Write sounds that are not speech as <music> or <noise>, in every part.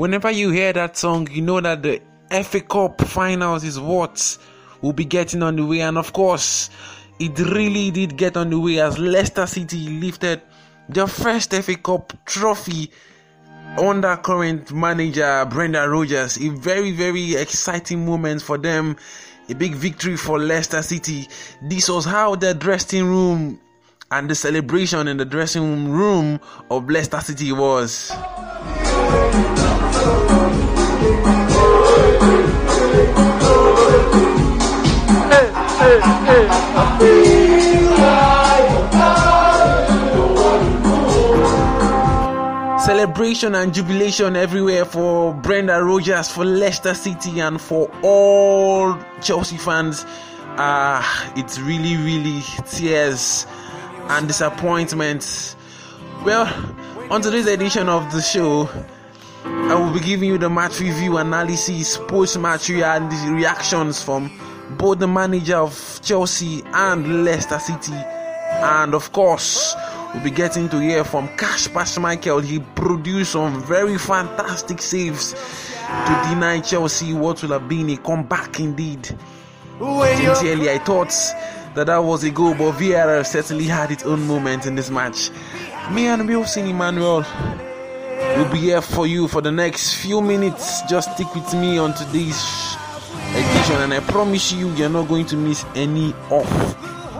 Whenever you hear that song, you know that the FA Cup finals is what will be getting on the way, and of course, it really did get on the way as Leicester City lifted their first FA Cup trophy under current manager Brendan Rodgers. A very, very exciting moment for them. A big victory for Leicester City. This was how the dressing room and the celebration in the dressing room of Leicester City was. Celebration and jubilation everywhere for Brendan Rodgers, for Leicester City, and for all Chelsea fans. Ah, uh, it's really, really tears and disappointment. Well, on today's edition of the show, I will be giving you the match review, analysis, post match and reactions from both the manager of Chelsea and Leicester City, and of course, we'll be getting to hear from Kasper Schmeichel. He produced some very fantastic saves to deny Chelsea what will have been a comeback indeed. Sincerely, I thought that that was a goal, but VAR certainly had its own moment in this match. Me and Wilson Emmanuel will be here for you for the next few minutes. Just stick with me on today's edition, and I promise you, you're not going to miss any of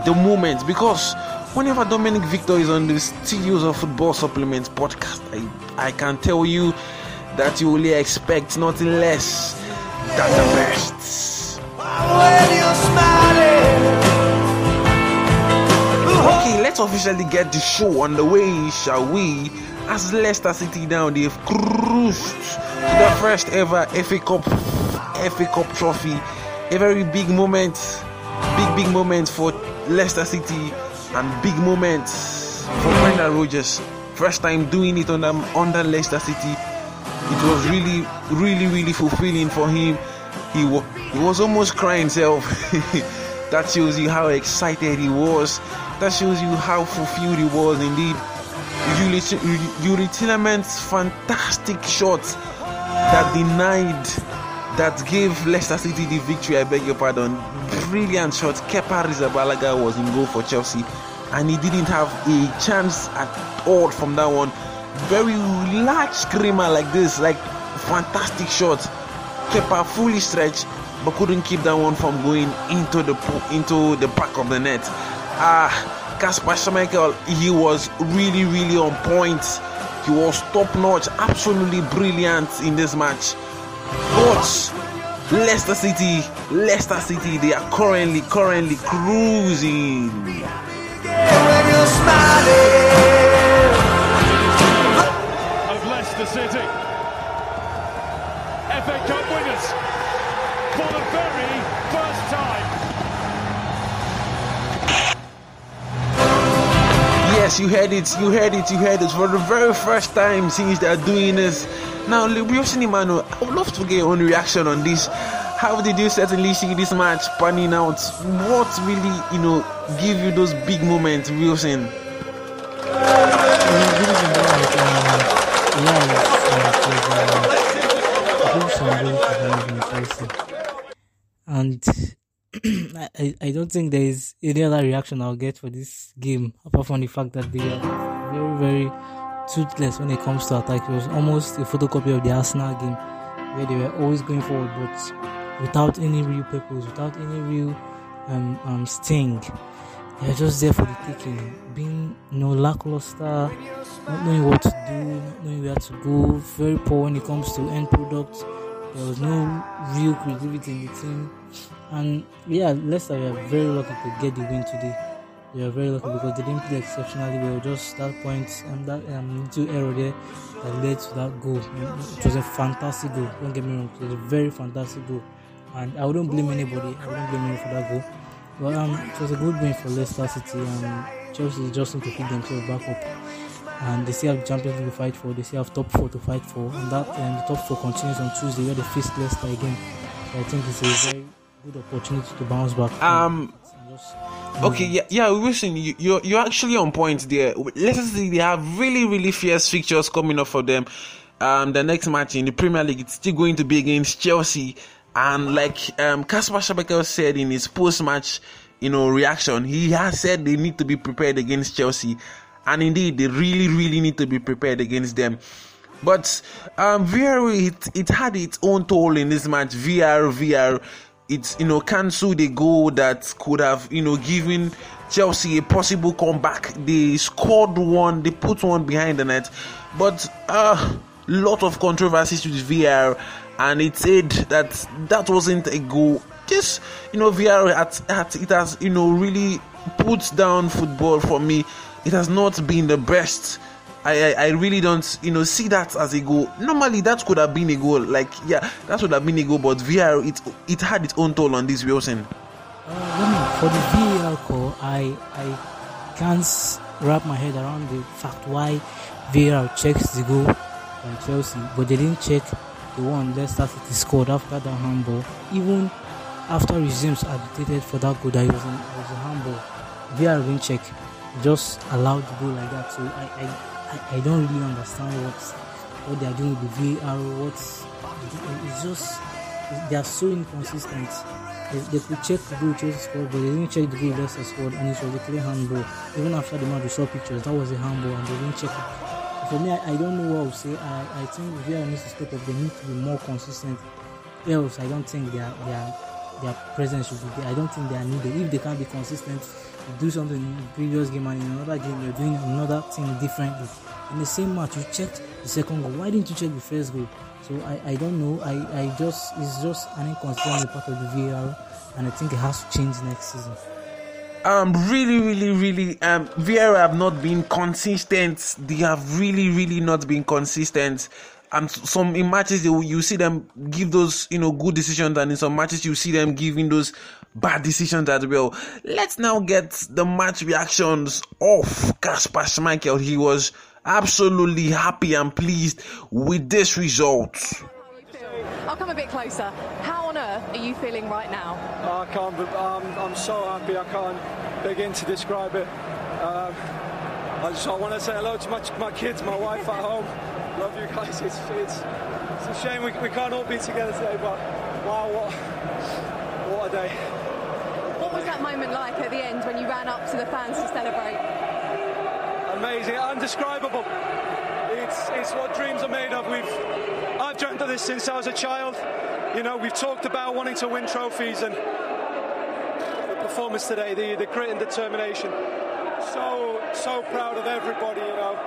the moments because whenever Dominic Victor is on the Studios of Football Supplements podcast, I, I can tell you that you only expect nothing less than the best. Okay, let's officially get the show on the way, shall we? As Leicester City now, they've cruised to the first ever FA Cup FA Cup trophy. A very big moment, big big moment for Leicester City, and big moment for Brendan Rodgers. First time doing it under under Leicester City. It was really, really, really fulfilling for him. He, he was almost crying himself. <laughs> that shows you how excited he was. That shows you how fulfilled he was indeed. Youri Tielemans' fantastic shot that denied, that gave Leicester City the victory. I beg your pardon. Brilliant shot. Kepa Arrizabalaga was in goal for Chelsea, and he didn't have a chance at all from that one. Very large screamer like this, like fantastic shot. Kepa fully stretched, but couldn't keep that one from going into the into the back of the net. Ah. Kasper Schmeichel, he was really, really on point. He was top notch, absolutely brilliant in this match. But Leicester City, Leicester City, they are currently, currently cruising. Of Leicester City, FA Cup winners for the very first time. Yes, you heard it, you heard it, you heard it. For the very first time since they're doing this. Now, Wilson Emmanuel, I would love to get your own reaction on this. How did you certainly see this match panning out? What really, you know, give you those big moments, Wilson? And I, I don't think there is any other reaction I'll get for this game apart from the fact that they are very, very toothless when it comes to attack. It was almost a photocopy of the Arsenal game where they were always going forward but without any real purpose, without any real um, um sting. They're just there for the taking, being you know lackluster, not knowing what to do, not knowing where to go, very poor when it comes to end product. There was no real creativity in the team. And yeah, Leicester were very lucky to get the win today. They were very lucky because they didn't play exceptionally well. Just that point and that um, little error there that led to that goal. It was a fantastic goal. Don't get me wrong. It was a very fantastic goal. And I wouldn't blame anybody. I wouldn't blame anyone for that goal. But um, it was a good win for Leicester City. And Chelsea just need to pick themselves back up. And they still have Champions League to fight for. They still have top four to fight for. And that um, the top four continues on Tuesday where they face Leicester again. So I think it's a very good opportunity to bounce back. Um. Okay, yeah, yeah, listen, you, you're, you're actually on point there. Let's see, they have really, really fierce fixtures coming up for them. um, the next match in the Premier League, it's still going to be against Chelsea. And like um, Kasper Schmeichel said in his post-match, you know, reaction, he has said they need to be prepared against Chelsea, and indeed they really, really need to be prepared against them. But um, VR, it, it had its own toll in this match. VR, VR, it's you know cancelled a goal that could have you know given Chelsea a possible comeback. They scored one, they put one behind the net, but a uh, lot of controversies with VR, and it said that that wasn't a goal. Just you know, VR at, at it has you know really put down football for me. It has not been the best. I, I, I really don't you know see that as a goal. Normally that could have been a goal. Like yeah, that would have been a goal, but VR it it had its own toll on this Wilson. Uh, for the VAR call, I I can't wrap my head around the fact why VAR checks the goal on Chelsea, but they didn't check the one Leicester City scored after the handball. Even after resumes agitated for that goal that was, in, was a handball, didn't check. Just allowed the goal like that. So I, I I, I don't really understand what what they are doing with the VAR. What's it's just they are so inconsistent. They, they could check the goal Chelsea scored, but they didn't check the goal Leicester scored, and it was a clear handball. Even after the match, we saw pictures that was a handball, and they didn't check it. For me, I, I don't know what I say. I, I think VAR needs to step up. They need to be more consistent. Else, I don't think their their their presence should be there. I don't think they are needed. If they can't be consistent, do something in the previous game and in another game you're doing another thing differently. In the same match, you checked the second goal. Why didn't you check the first goal? So I, I don't know. I, I just it's just an inconsistent part of the VAR, and I think it has to change next season. Um, really, really, really, um, VAR have not been consistent. They have really, really not been consistent and some in matches you, you see them give those you know good decisions and in some matches you see them giving those bad decisions as well let's now get the match reactions of Kasper Schmeichel he was absolutely happy and pleased with this result I'll come a bit closer. How on earth are you feeling right now? I can't. I'm, I'm so happy. I can't begin to describe it. Um, I just I want to say hello to my, my kids, my wife at home. Love you guys. It's, it's, it's a shame we, we can't all be together today, but wow, what, what a day. What was that moment like at the end when you ran up to the fans to celebrate? Amazing, undescribable. It's, it's what dreams are made of. We've, I've dreamt of this since I was a child. You know, we've talked about wanting to win trophies and the performance today, the, the grit and determination. So, so proud of everybody, you know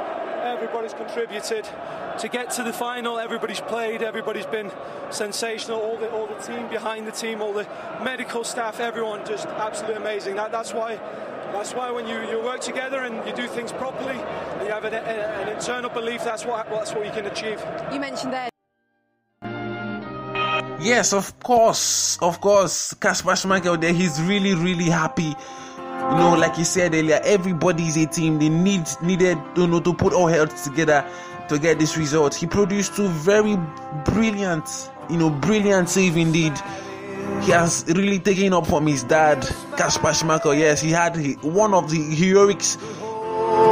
everybody's contributed to get to the final. Everybody's played. Everybody's been sensational. All the all the team behind the team, all the medical staff, everyone just absolutely amazing. That, that's why. That's why when you, you work together and you do things properly, and you have an, an internal belief, that's what that's what you can achieve. You mentioned there Yes, of course, of course. Kasper Schmeichel there, he's really, really happy you know, like you said earlier, everybody is a team. They need needed you know to put all heads together to get this result. He produced two very brilliant, you know, brilliant save indeed. He has really taken up from his dad, Kasper Schmeichel. Yes, he had one of the heroics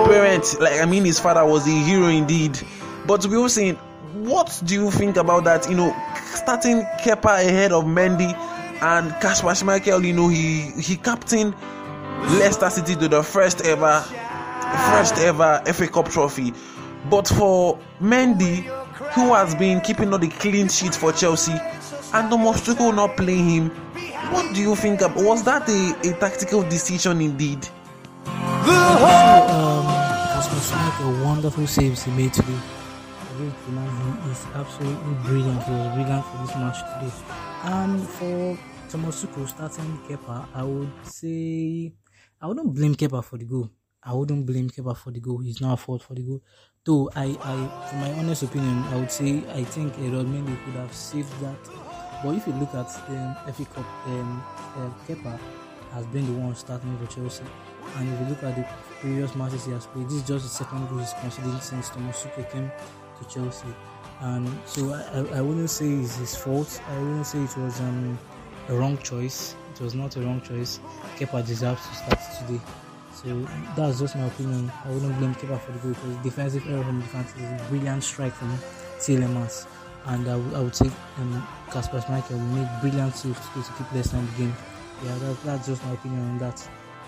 parents. Like I mean, his father was a hero indeed. But we were saying, what do you think about that? You know, starting Kepa ahead of Mendy and Kasper Schmeichel. You know, he he captained Leicester City to the first ever first ever FA Cup trophy. But for Mendy, who has been keeping all the clean sheets for Chelsea, and Thomas Tuchel not playing him, what do you think? Of, was that a, a tactical decision indeed? Um, Kasper a wonderful saves he made today. He is absolutely brilliant. He was brilliant for this match today. And for Tuchel starting Kepa, I would say I wouldn't blame Kepa for the goal. I wouldn't blame Kepa for the goal. He's not fault for the goal. Though I, I, for my honest opinion, I would say I think Edouard Mendy could have saved that. But if you look at um, FA Cup, um, uh, Kepa has been the one starting for Chelsea. And if you look at the previous matches he has played, this is just the second goal he's conceded since Thomas Tuchel came to Chelsea. And so I, I wouldn't say it's his fault. I wouldn't say it was um, a wrong choice. It was not a wrong choice. Kepa deserves to start today. So that's just my opinion. I wouldn't blame Kepa for the goal because defensive error from defense is a brilliant strike from Tielemans, and I, w- I would say um, Kasper Schmeichel will make brilliant saves to, to keep Leicester in the game. Yeah, that, that's just my opinion on that.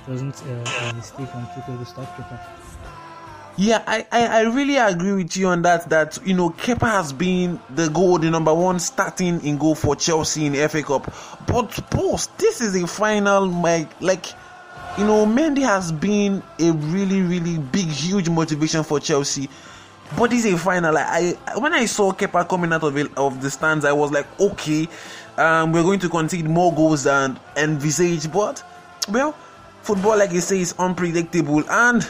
It wasn't uh, a mistake on Tuchel to start Kepa. Yeah, I, I, I really agree with you on that. That you know, Kepa has been the goal, the number one starting in goal for Chelsea in FA Cup. But post, this is a final, like like you know, Mendy has been a really really big, huge motivation for Chelsea. But this is a final. I when I saw Kepa coming out of it, of the stands, I was like, okay, um, we're going to concede more goals than envisaged. But well, football, like you say, is unpredictable and.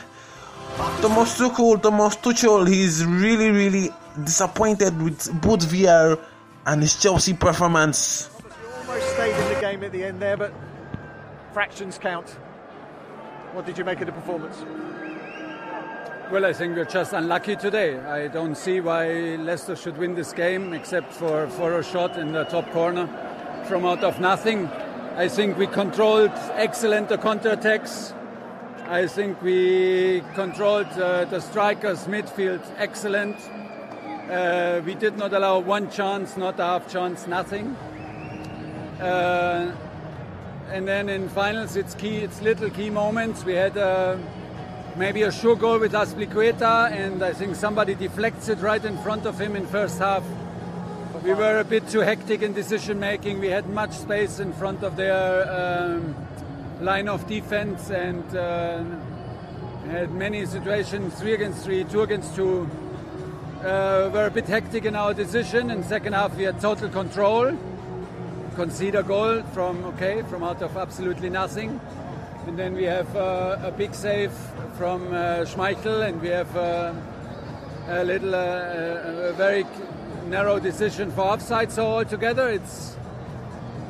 Thomas Tuchel, Thomas Tuchel, he's really, really disappointed with both VR and his Chelsea performance. Almost stayed in the game at the end there, but fractions count. What did you make of the performance? Well, I think we're just unlucky today. I don't see why Leicester should win this game except for, for a shot in the top corner from out of nothing. I think we controlled excellent the counter-attacks. I think we controlled uh, the strikers, midfield, excellent. Uh, we did not allow one chance, not a half chance, nothing. Uh, and then in finals, it's key, it's little key moments. We had uh, maybe a sure goal with Azpilicueta, and I think somebody deflects it right in front of him in first half. We were a bit too hectic in decision making. We had much space in front of their um, line of defense and uh, had many situations, three against three, two against two. Uh, were a bit hectic in our decision. In second half, we had total control. Concede a goal from okay, from out of absolutely nothing, and then we have uh, a big save from uh, Schmeichel, and we have uh, a little, uh, a very narrow decision for offside. So altogether, it's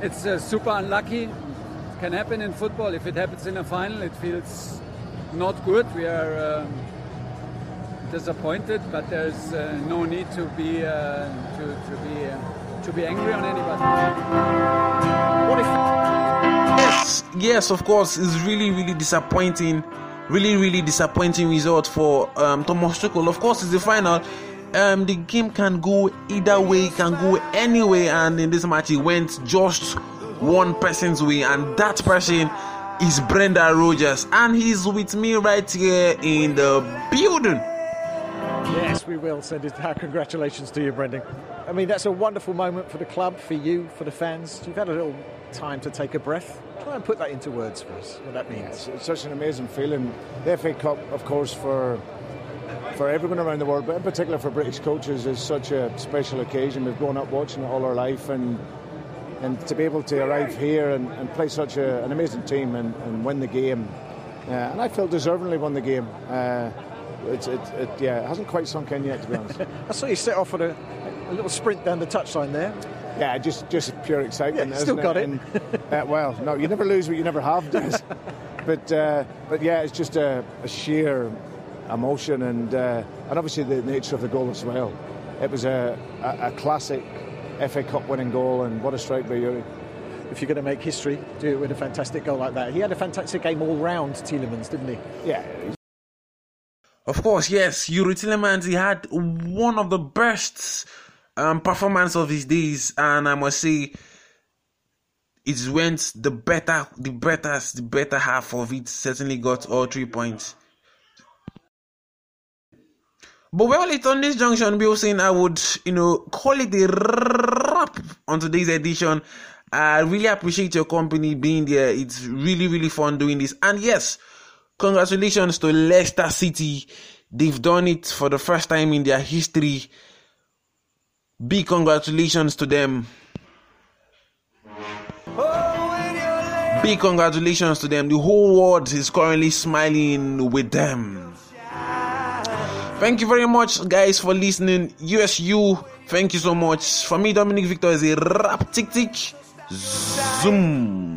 it's uh, super unlucky. It can happen in football. If it happens in a final, it feels not good. We are um, disappointed, but there's uh, no need to be uh, to, to be to be angry on anybody. Yes, yes, of course, it's really, really disappointing. Really, really disappointing result for um, Thomas Tuchel. Of course, it's the final. Um, the game can go either way, can go anyway, and in this match, it went just one person's way, and that person is Brendan Rodgers, and he's with me right here in the building. Yes, we will send it. <laughs> Our congratulations to you, Brendan. I mean, that's a wonderful moment for the club, for you, for the fans. You've had a little time to take a breath. Try and put that into words for us. What that means. It's, it's such an amazing feeling. The FA Cup, of course, for for everyone around the world, but in particular for British coaches, is such a special occasion. We've grown up watching it all our life, and and to be able to arrive here and, and play such a, an amazing team and, and win the game, uh, and I feel deservingly won the game. Uh, it, it, yeah, it hasn't quite sunk in yet, to be honest. <laughs> I saw you set off on a, a little sprint down the touchline there. Yeah, just just pure excitement. Yeah, still isn't got it. And, uh, well, no, you never lose what you never have, does. <laughs> but uh, but yeah, it's just a, a sheer emotion and uh, and obviously the nature of the goal as well. It was a, a, a classic FA Cup winning goal, and what a strike by Youri. If you're going to make history, do it with a fantastic goal like that. He had a fantastic game all round, Tielemans, didn't he? Yeah, Of course, yes, Youri Tielemans, he had one of the best um, performance of his days, and I must say, it went the better, the better, the better half of it. Certainly got all three points. But well, it's on this junction, Bill saying I would, you know, call it a wrap on today's edition. I really appreciate your company being there. It's really, really fun doing this. And yes, congratulations to Leicester City. They've done it for the first time in their history. Big congratulations to them. Big congratulations to them. The whole world is currently smiling with them. Thank you very much, guys, for listening. USU, thank you so much. For me, Dominic Victor is a rap tick tick. Zoom.